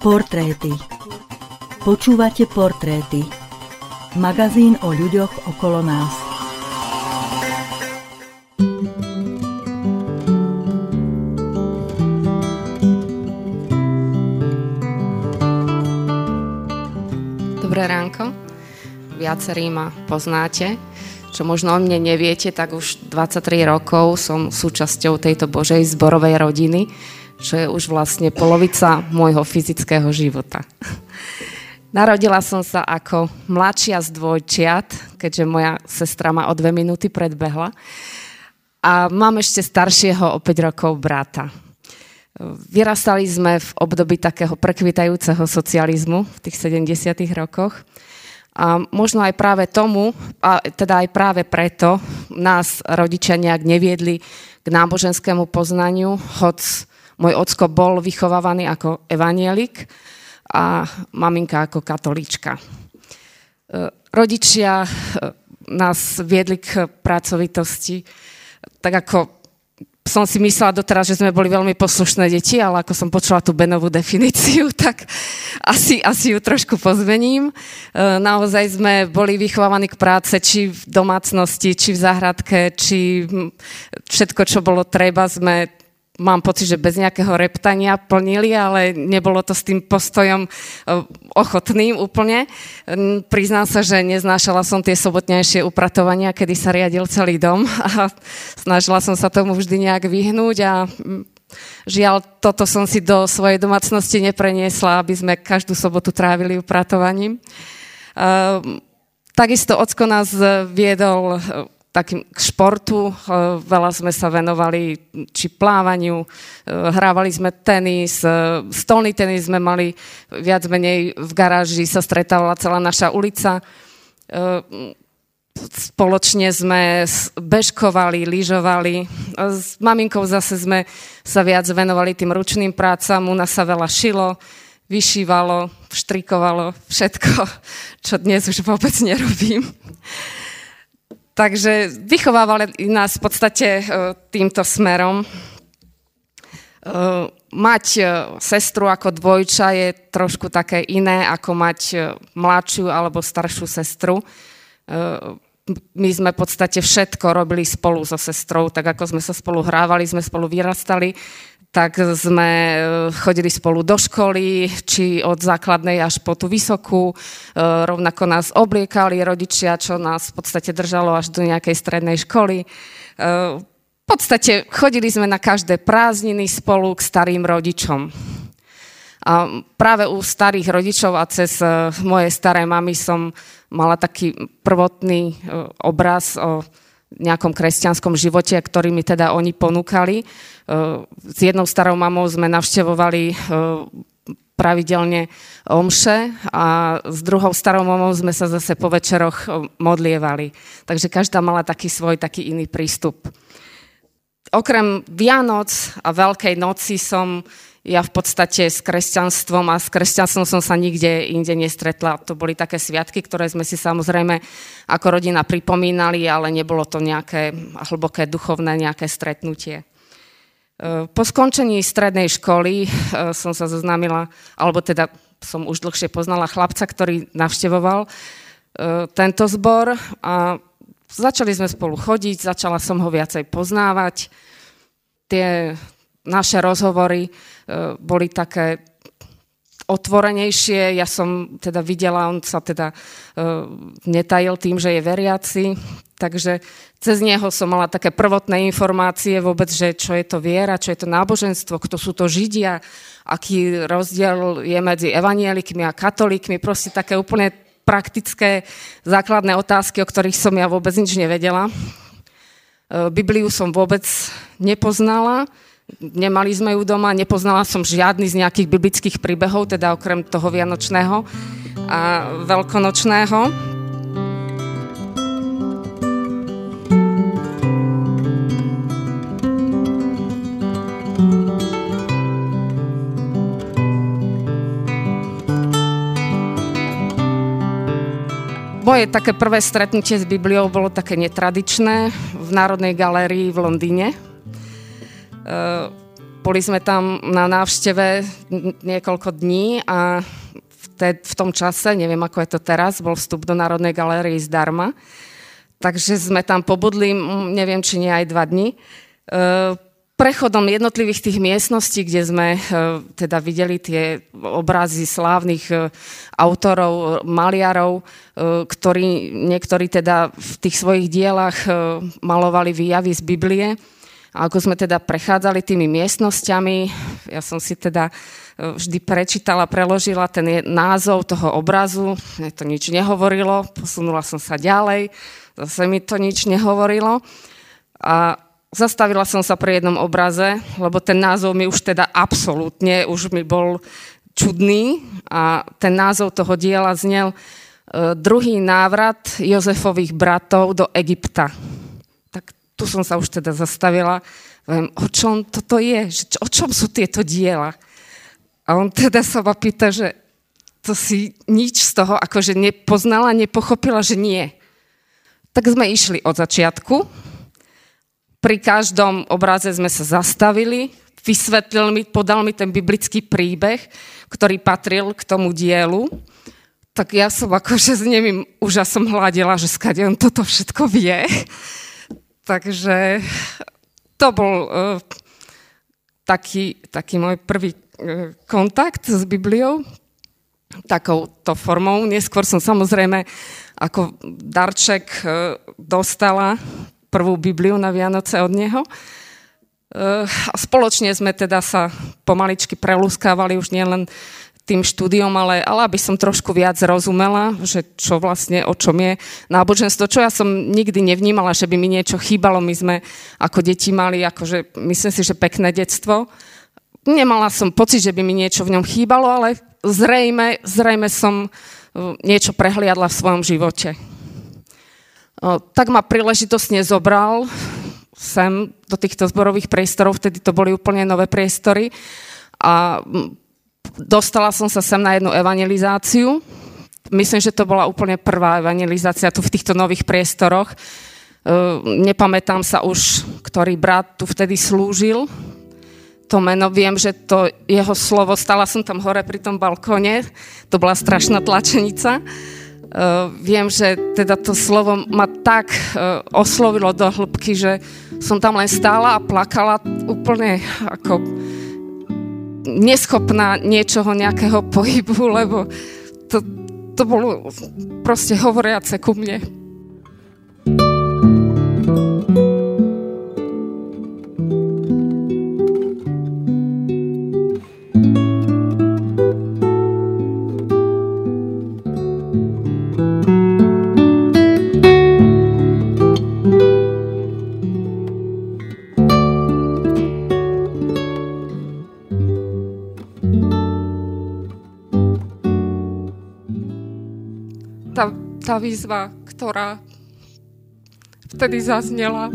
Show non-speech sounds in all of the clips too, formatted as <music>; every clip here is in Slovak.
Portréty Počúvate Portréty Magazín o ľuďoch okolo nás Dobré ránko. Viacerí ma poznáte. Čo možno o mne neviete, tak už 23 rokov som súčasťou tejto Božej zborovej rodiny čo je už vlastne polovica môjho fyzického života. Narodila som sa ako mladšia z dvojčiat, keďže moja sestra ma o dve minúty predbehla. A mám ešte staršieho o 5 rokov brata. Vyrastali sme v období takého prekvitajúceho socializmu v tých 70. rokoch. A možno aj práve tomu, a teda aj práve preto nás rodičia nejak neviedli k náboženskému poznaniu, hoď môj ocko bol vychovávaný ako evanielik a maminka ako katolíčka. E, rodičia e, nás viedli k pracovitosti, tak ako som si myslela doteraz, že sme boli veľmi poslušné deti, ale ako som počula tú Benovú definíciu, <laughs> tak asi, asi ju trošku pozmením. E, naozaj sme boli vychovávaní k práce, či v domácnosti, či v záhradke, či všetko, čo bolo treba, sme mám pocit, že bez nejakého reptania plnili, ale nebolo to s tým postojom e, ochotným úplne. Priznám sa, že neznášala som tie sobotnejšie upratovania, kedy sa riadil celý dom <laughs> a snažila som sa tomu vždy nejak vyhnúť a žiaľ, toto som si do svojej domácnosti nepreniesla, aby sme každú sobotu trávili upratovaním. E, takisto ocko nás viedol takým k športu. Eh, veľa sme sa venovali či plávaniu, eh, hrávali sme tenis, eh, stolný tenis sme mali viac menej v garáži, sa stretávala celá naša ulica. Spoločne sme bežkovali, lyžovali. S maminkou zase sme sa viac venovali tým ručným prácam. U nás sa veľa šilo, vyšívalo, štrikovalo, všetko, čo dnes už vôbec nerobím. Takže vychovávali nás v podstate e, týmto smerom. E, mať e, sestru ako dvojča je trošku také iné, ako mať mladšiu alebo staršiu sestru. My sme v podstate všetko robili spolu so sestrou, tak ako sme sa spolu hrávali, sme spolu vyrastali, tak sme e, chodili spolu do školy, či od základnej až po tú vysokú. E, rovnako nás obliekali rodičia, čo nás v podstate držalo až do nejakej strednej školy. E, v podstate chodili sme na každé prázdniny spolu k starým rodičom. A práve u starých rodičov a cez moje staré mamy som mala taký prvotný obraz o nejakom kresťanskom živote, ktorý mi teda oni ponúkali. E, s jednou starou mamou sme navštevovali e, pravidelne omše a s druhou starou mamou sme sa zase po večeroch e, modlievali. Takže každá mala taký svoj, taký iný prístup. Okrem Vianoc a Veľkej noci som ja v podstate s kresťanstvom a s kresťanstvom som sa nikde inde nestretla. To boli také sviatky, ktoré sme si samozrejme ako rodina pripomínali, ale nebolo to nejaké hlboké duchovné nejaké stretnutie. E, po skončení strednej školy e, som sa zoznámila, alebo teda som už dlhšie poznala chlapca, ktorý navštevoval e, tento zbor a začali sme spolu chodiť, začala som ho viacej poznávať. Tie naše rozhovory e, boli také otvorenejšie. Ja som teda videla, on sa teda uh, netajil tým, že je veriaci, takže cez neho som mala také prvotné informácie vôbec, že čo je to viera, čo je to náboženstvo, kto sú to Židia, aký rozdiel je medzi evanielikmi a katolíkmi, proste také úplne praktické základné otázky, o ktorých som ja vôbec nič nevedela. Uh, Bibliu som vôbec nepoznala, Nemali sme ju doma, nepoznala som žiadny z nejakých biblických príbehov, teda okrem toho vianočného a veľkonočného. Moje také prvé stretnutie s Bibliou bolo také netradičné v Národnej galérii v Londýne boli sme tam na návšteve niekoľko dní a v, te, v tom čase, neviem ako je to teraz, bol vstup do Národnej galérie zdarma. Takže sme tam pobudli, neviem, či nie aj dva dní. E, prechodom jednotlivých tých miestností, kde sme e, teda videli tie obrazy slávnych autorov, maliarov, ktorí niektorí teda v tých svojich dielach malovali výjavy z Biblie, a ako sme teda prechádzali tými miestnosťami, ja som si teda e, vždy prečítala, preložila ten názov toho obrazu, mne to nič nehovorilo, posunula som sa ďalej, zase mi to nič nehovorilo. A zastavila som sa pri jednom obraze, lebo ten názov mi už teda absolútne, už mi bol čudný a ten názov toho diela znel e, Druhý návrat Jozefových bratov do Egypta tu som sa už teda zastavila, viem, o čom toto je, že, o čom sú tieto diela. A on teda sa ma pýta, že to si nič z toho akože nepoznala, nepochopila, že nie. Tak sme išli od začiatku. Pri každom obraze sme sa zastavili, vysvetlil mi, podal mi ten biblický príbeh, ktorý patril k tomu dielu. Tak ja som akože s nemým úžasom hľadila, že skade on toto všetko vie. Takže to bol uh, taký, taký môj prvý uh, kontakt s Bibliou, takouto formou. Neskôr som samozrejme ako darček uh, dostala prvú Bibliu na Vianoce od neho. A spoločne sme teda sa pomaličky prelúskávali už nielen tým štúdiom, ale, ale aby som trošku viac rozumela, že čo vlastne, o čom je náboženstvo, čo ja som nikdy nevnímala, že by mi niečo chýbalo. My sme ako deti mali, akože, myslím si, že pekné detstvo. Nemala som pocit, že by mi niečo v ňom chýbalo, ale zrejme, zrejme som uh, niečo prehliadla v svojom živote. Uh, tak ma príležitosne zobral sem do týchto zborových priestorov, vtedy to boli úplne nové priestory a dostala som sa sem na jednu evangelizáciu. Myslím, že to bola úplne prvá evangelizácia tu v týchto nových priestoroch. E, nepamätám sa už, ktorý brat tu vtedy slúžil. To meno viem, že to jeho slovo, stala som tam hore pri tom balkóne, to bola strašná tlačenica. Uh, viem, že teda to slovo ma tak uh, oslovilo do hĺbky, že som tam len stála a plakala úplne ako neschopná niečoho, nejakého pohybu, lebo to, to bolo proste hovoriace ku mne. Tá výzva, ktorá vtedy zaznela,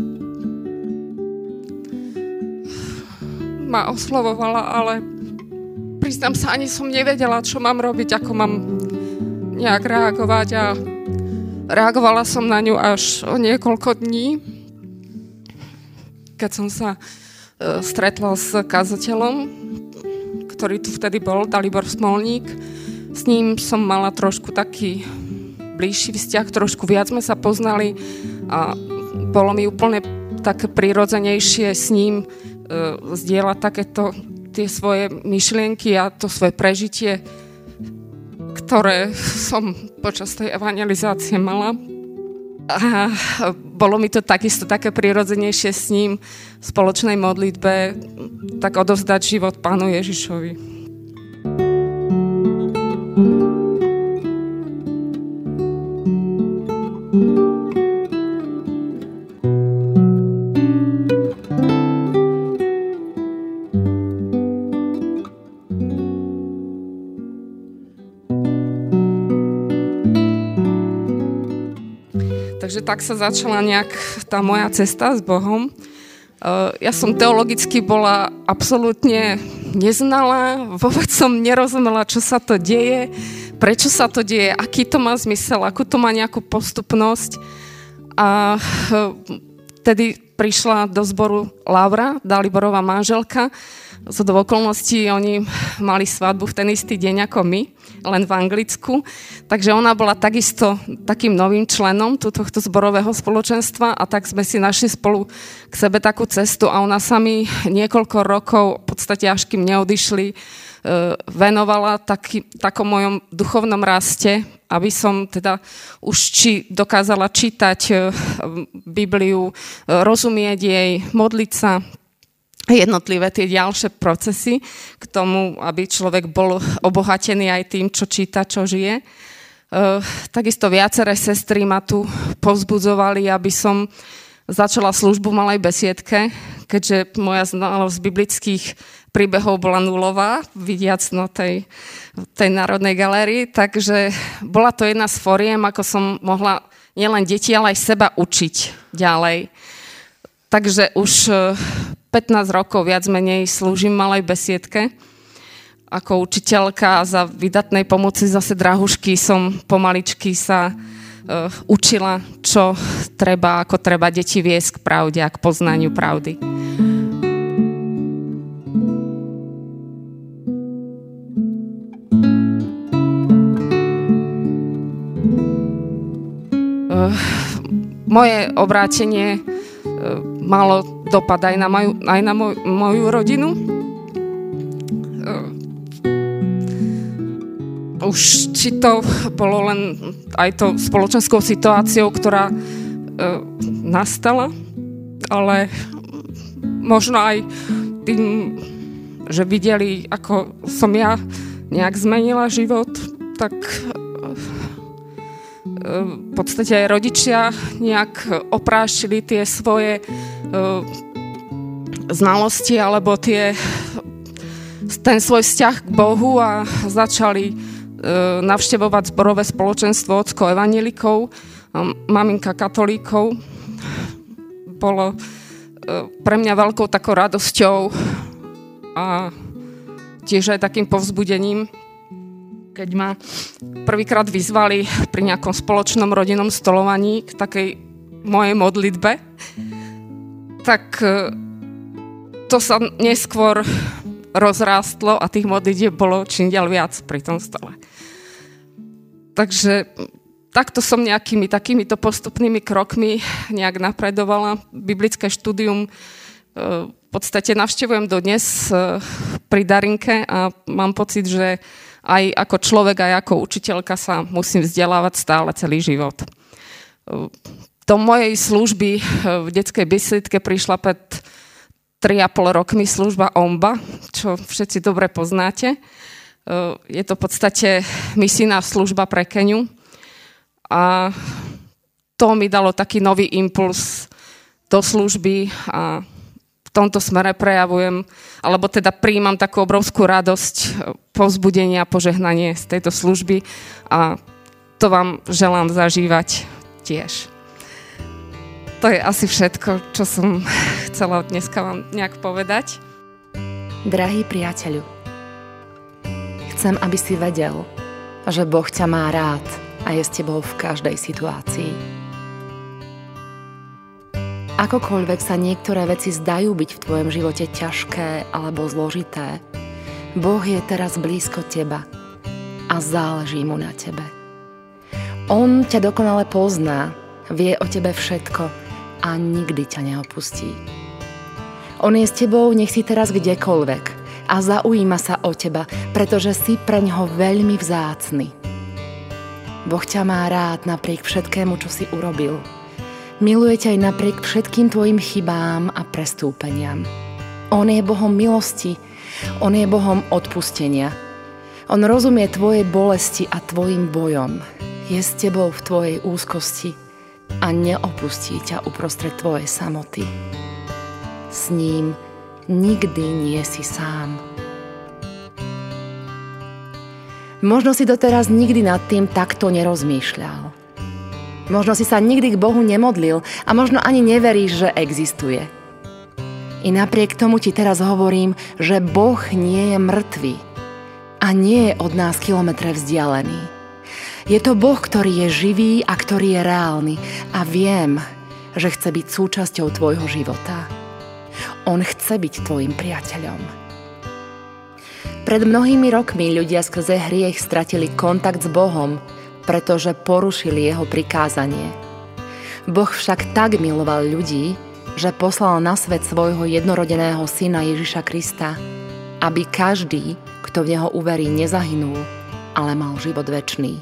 ma oslovovala, ale priznám sa, ani som nevedela, čo mám robiť, ako mám nejak reagovať a reagovala som na ňu až o niekoľko dní, keď som sa e, stretla s kazateľom, ktorý tu vtedy bol, Dalibor Smolník. S ním som mala trošku taký bližší vzťah, trošku viac sme sa poznali a bolo mi úplne také prirodzenejšie s ním e, zdieľať takéto tie svoje myšlienky a to svoje prežitie, ktoré som počas tej evangelizácie mala. A bolo mi to takisto také prirodzenejšie s ním v spoločnej modlitbe tak odovzdať život Pánu Ježišovi. Takže tak sa začala nejak tá moja cesta s Bohom. Eh, ja som teologicky bola absolútne neznalá, vôbec som nerozumela, čo sa to deje, prečo sa to deje, aký to má zmysel, akú to má nejakú postupnosť. A eh, tedy prišla do zboru Laura, Daliborová manželka. Z okolností oni mali svadbu v ten istý deň ako my, len v Anglicku. Takže ona bola takisto takým novým členom tohto zborového spoločenstva a tak sme si našli spolu k sebe takú cestu a ona sa mi niekoľko rokov, v podstate až kým neodišli, E, venovala taký, takom mojom duchovnom raste, aby som teda už či dokázala čítať e, Bibliu, e, rozumieť jej, modliť sa, jednotlivé tie ďalšie procesy k tomu, aby človek bol obohatený aj tým, čo číta, čo žije. takisto viaceré sestry ma tu povzbudzovali, aby som začala službu v malej besiedke, keďže moja znalosť biblických príbehov bola nulová, vidiac na tej, tej Národnej galérii, takže bola to jedna z foriem, ako som mohla nielen deti, ale aj seba učiť ďalej. Takže už 15 e, rokov viac menej slúžim malej besiedke ako učiteľka za vydatnej pomoci zase drahušky som pomaličky sa uh, učila, čo treba, ako treba deti viesť k pravde a k poznaniu pravdy. moje obrátenie e, malo dopad aj na, moju, aj na moj, moju rodinu. E, už či to bolo len aj to spoločenskou situáciou, ktorá e, nastala, ale možno aj tým, že videli, ako som ja nejak zmenila život, tak v podstate aj rodičia nejak oprášili tie svoje e, znalosti alebo tie, ten svoj vzťah k Bohu a začali e, navštevovať zborové spoločenstvo ocko evanelikov, maminka katolíkov. Bolo e, pre mňa veľkou takou radosťou a tiež aj takým povzbudením, keď ma prvýkrát vyzvali pri nejakom spoločnom rodinnom stolovaní k takej mojej modlitbe, tak e, to sa neskôr rozrástlo a tých modlitieb bolo čím ďal viac pri tom stole. Takže takto som nejakými takýmito postupnými krokmi nejak napredovala. Biblické štúdium e, v podstate navštevujem dodnes e, pri Darinke a mám pocit, že aj ako človek, aj ako učiteľka sa musím vzdelávať stále celý život. Do mojej služby v detskej byslietke prišla pred 3,5 rokmi služba OMBA, čo všetci dobre poznáte. Je to v podstate misijná služba pre Keniu a to mi dalo taký nový impuls do služby a tomto smere prejavujem, alebo teda príjmam takú obrovskú radosť, e, povzbudenie a požehnanie z tejto služby a to vám želám zažívať tiež. To je asi všetko, čo som <laughs> chcela dneska vám nejak povedať. Drahý priateľu, chcem, aby si vedel, že Boh ťa má rád a je s tebou v každej situácii. Akokoľvek sa niektoré veci zdajú byť v tvojom živote ťažké alebo zložité, Boh je teraz blízko teba a záleží mu na tebe. On ťa dokonale pozná, vie o tebe všetko a nikdy ťa neopustí. On je s tebou, nech si teraz kdekoľvek a zaujíma sa o teba, pretože si pre ňoho veľmi vzácny. Boh ťa má rád napriek všetkému, čo si urobil – Miluje ťa aj napriek všetkým tvojim chybám a prestúpeniam. On je Bohom milosti, On je Bohom odpustenia. On rozumie tvojej bolesti a tvojim bojom. Je s tebou v tvojej úzkosti a neopustí ťa uprostred tvojej samoty. S ním nikdy nie si sám. Možno si doteraz nikdy nad tým takto nerozmýšľal. Možno si sa nikdy k Bohu nemodlil a možno ani neveríš, že existuje. I napriek tomu ti teraz hovorím, že Boh nie je mŕtvý a nie je od nás kilometre vzdialený. Je to Boh, ktorý je živý a ktorý je reálny a viem, že chce byť súčasťou tvojho života. On chce byť tvojim priateľom. Pred mnohými rokmi ľudia skrze hriech stratili kontakt s Bohom, pretože porušili jeho prikázanie. Boh však tak miloval ľudí, že poslal na svet svojho jednorodeného syna Ježiša Krista, aby každý, kto v neho uverí, nezahynul, ale mal život väčší.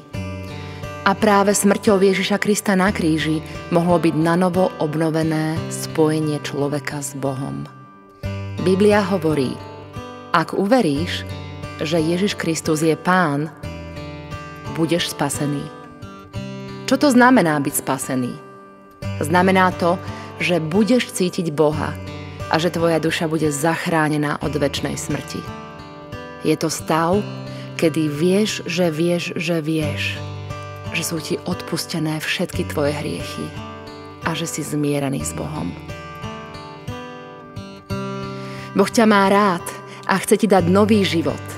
A práve smrťou Ježiša Krista na kríži mohlo byť nanovo obnovené spojenie človeka s Bohom. Biblia hovorí, ak uveríš, že Ježiš Kristus je Pán, budeš spasený. Čo to znamená byť spasený? Znamená to, že budeš cítiť Boha a že tvoja duša bude zachránená od väčšnej smrti. Je to stav, kedy vieš, že vieš, že vieš, že sú ti odpustené všetky tvoje hriechy a že si zmierený s Bohom. Boh ťa má rád a chce ti dať nový život.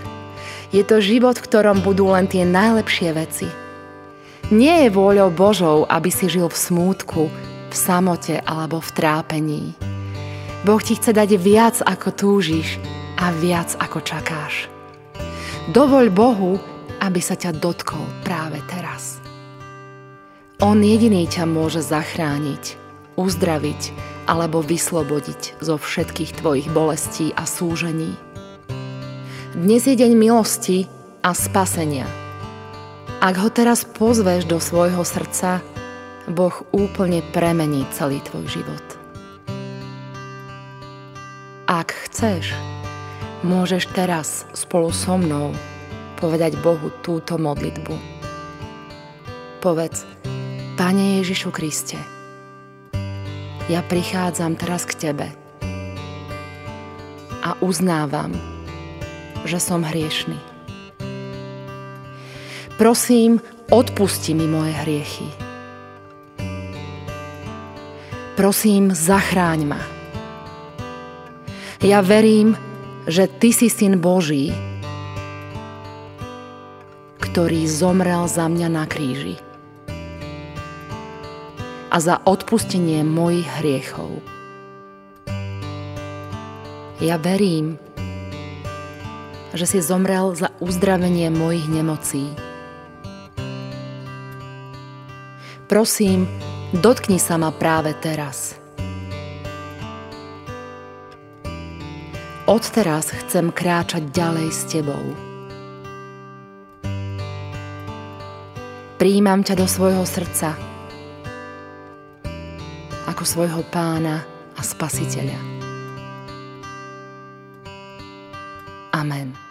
Je to život, v ktorom budú len tie najlepšie veci. Nie je vôľou Božou, aby si žil v smútku, v samote alebo v trápení. Boh ti chce dať viac, ako túžiš a viac, ako čakáš. Dovoľ Bohu, aby sa ťa dotkol práve teraz. On jediný ťa môže zachrániť, uzdraviť alebo vyslobodiť zo všetkých tvojich bolestí a súžení. Dnes je deň milosti a spasenia. Ak ho teraz pozveš do svojho srdca, Boh úplne premení celý tvoj život. Ak chceš, môžeš teraz spolu so mnou povedať Bohu túto modlitbu. Povedz, Pane Ježišu Kriste, ja prichádzam teraz k Tebe a uznávam, že som hriešný. Prosím, odpusti mi moje hriechy. Prosím, zachráň ma. Ja verím, že Ty si Syn Boží, ktorý zomrel za mňa na kríži a za odpustenie mojich hriechov. Ja verím, že si zomrel za uzdravenie mojich nemocí. Prosím, dotkni sa ma práve teraz. Odteraz chcem kráčať ďalej s tebou. Príjmam ťa do svojho srdca ako svojho pána a spasiteľa. Amen.